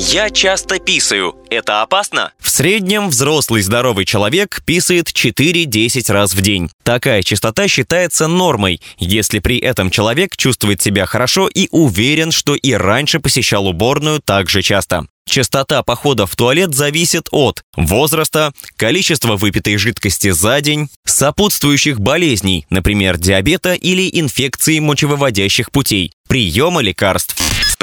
Я часто писаю. Это опасно? В среднем взрослый здоровый человек писает 4-10 раз в день. Такая частота считается нормой, если при этом человек чувствует себя хорошо и уверен, что и раньше посещал уборную так же часто. Частота похода в туалет зависит от возраста, количества выпитой жидкости за день, сопутствующих болезней, например, диабета или инфекции мочевыводящих путей, приема лекарств.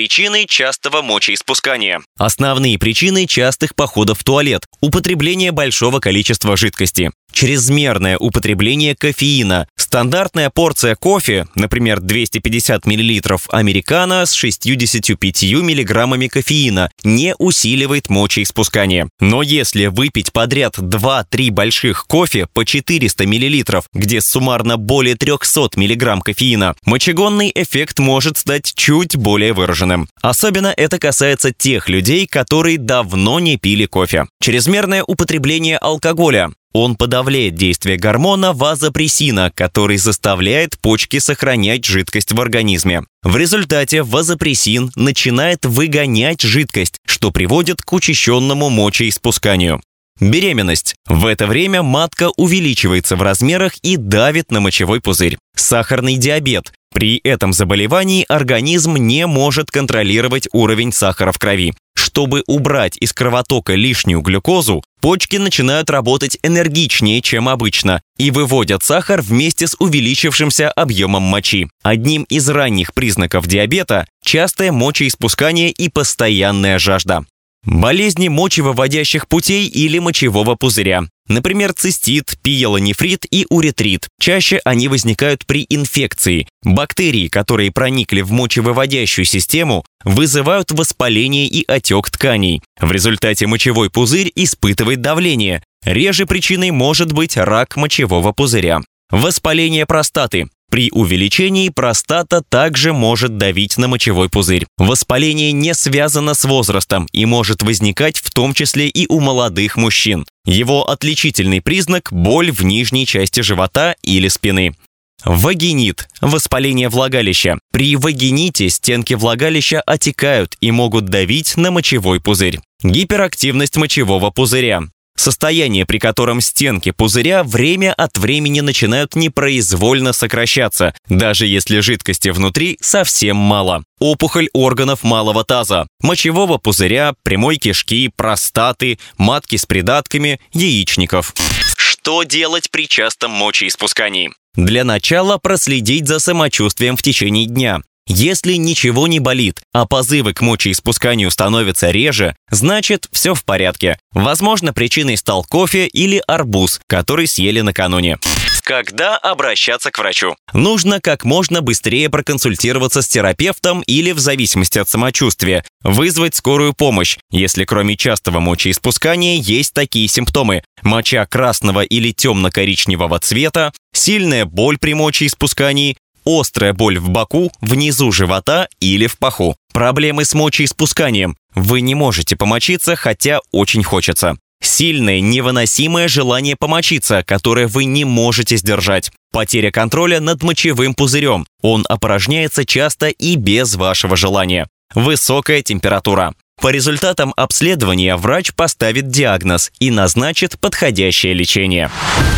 Причины частого мочеиспускания. Основные причины частых походов в туалет – употребление большого количества жидкости, чрезмерное употребление кофеина. Стандартная порция кофе, например, 250 мл американо с 65 мг кофеина, не усиливает мочеиспускание. Но если выпить подряд 2-3 больших кофе по 400 мл, где суммарно более 300 мг кофеина, мочегонный эффект может стать чуть более выраженным. Особенно это касается тех людей, которые давно не пили кофе. Чрезмерное употребление алкоголя. Он подавляет действие гормона вазопрессина, который заставляет почки сохранять жидкость в организме. В результате вазопрессин начинает выгонять жидкость, что приводит к учащенному мочеиспусканию. Беременность. В это время матка увеличивается в размерах и давит на мочевой пузырь. Сахарный диабет. При этом заболевании организм не может контролировать уровень сахара в крови. Чтобы убрать из кровотока лишнюю глюкозу, почки начинают работать энергичнее, чем обычно, и выводят сахар вместе с увеличившимся объемом мочи. Одним из ранних признаков диабета – частое мочеиспускание и постоянная жажда. Болезни мочевыводящих путей или мочевого пузыря. Например, цистит, пиелонефрит и уретрит. Чаще они возникают при инфекции. Бактерии, которые проникли в мочевыводящую систему, вызывают воспаление и отек тканей. В результате мочевой пузырь испытывает давление. Реже причиной может быть рак мочевого пузыря. Воспаление простаты. При увеличении простата также может давить на мочевой пузырь. Воспаление не связано с возрастом и может возникать в том числе и у молодых мужчин. Его отличительный признак – боль в нижней части живота или спины. Вагинит – воспаление влагалища. При вагините стенки влагалища отекают и могут давить на мочевой пузырь. Гиперактивность мочевого пузыря состояние, при котором стенки пузыря время от времени начинают непроизвольно сокращаться, даже если жидкости внутри совсем мало. Опухоль органов малого таза, мочевого пузыря, прямой кишки, простаты, матки с придатками, яичников. Что делать при частом мочеиспускании? Для начала проследить за самочувствием в течение дня. Если ничего не болит, а позывы к мочеиспусканию становятся реже, значит все в порядке. Возможно, причиной стал кофе или арбуз, который съели накануне. Когда обращаться к врачу? Нужно как можно быстрее проконсультироваться с терапевтом или, в зависимости от самочувствия, вызвать скорую помощь, если кроме частого мочеиспускания есть такие симптомы. Моча красного или темно-коричневого цвета, сильная боль при мочеиспускании, острая боль в боку, внизу живота или в паху. Проблемы с мочеиспусканием. Вы не можете помочиться, хотя очень хочется. Сильное, невыносимое желание помочиться, которое вы не можете сдержать. Потеря контроля над мочевым пузырем. Он опорожняется часто и без вашего желания. Высокая температура. По результатам обследования врач поставит диагноз и назначит подходящее лечение.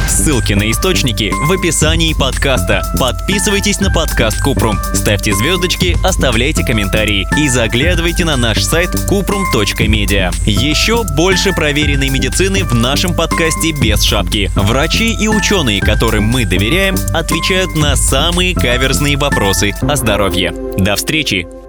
Ссылки на источники в описании подкаста. Подписывайтесь на подкаст Купрум, ставьте звездочки, оставляйте комментарии и заглядывайте на наш сайт kuprum.media. Еще больше проверенной медицины в нашем подкасте без шапки. Врачи и ученые, которым мы доверяем, отвечают на самые каверзные вопросы о здоровье. До встречи!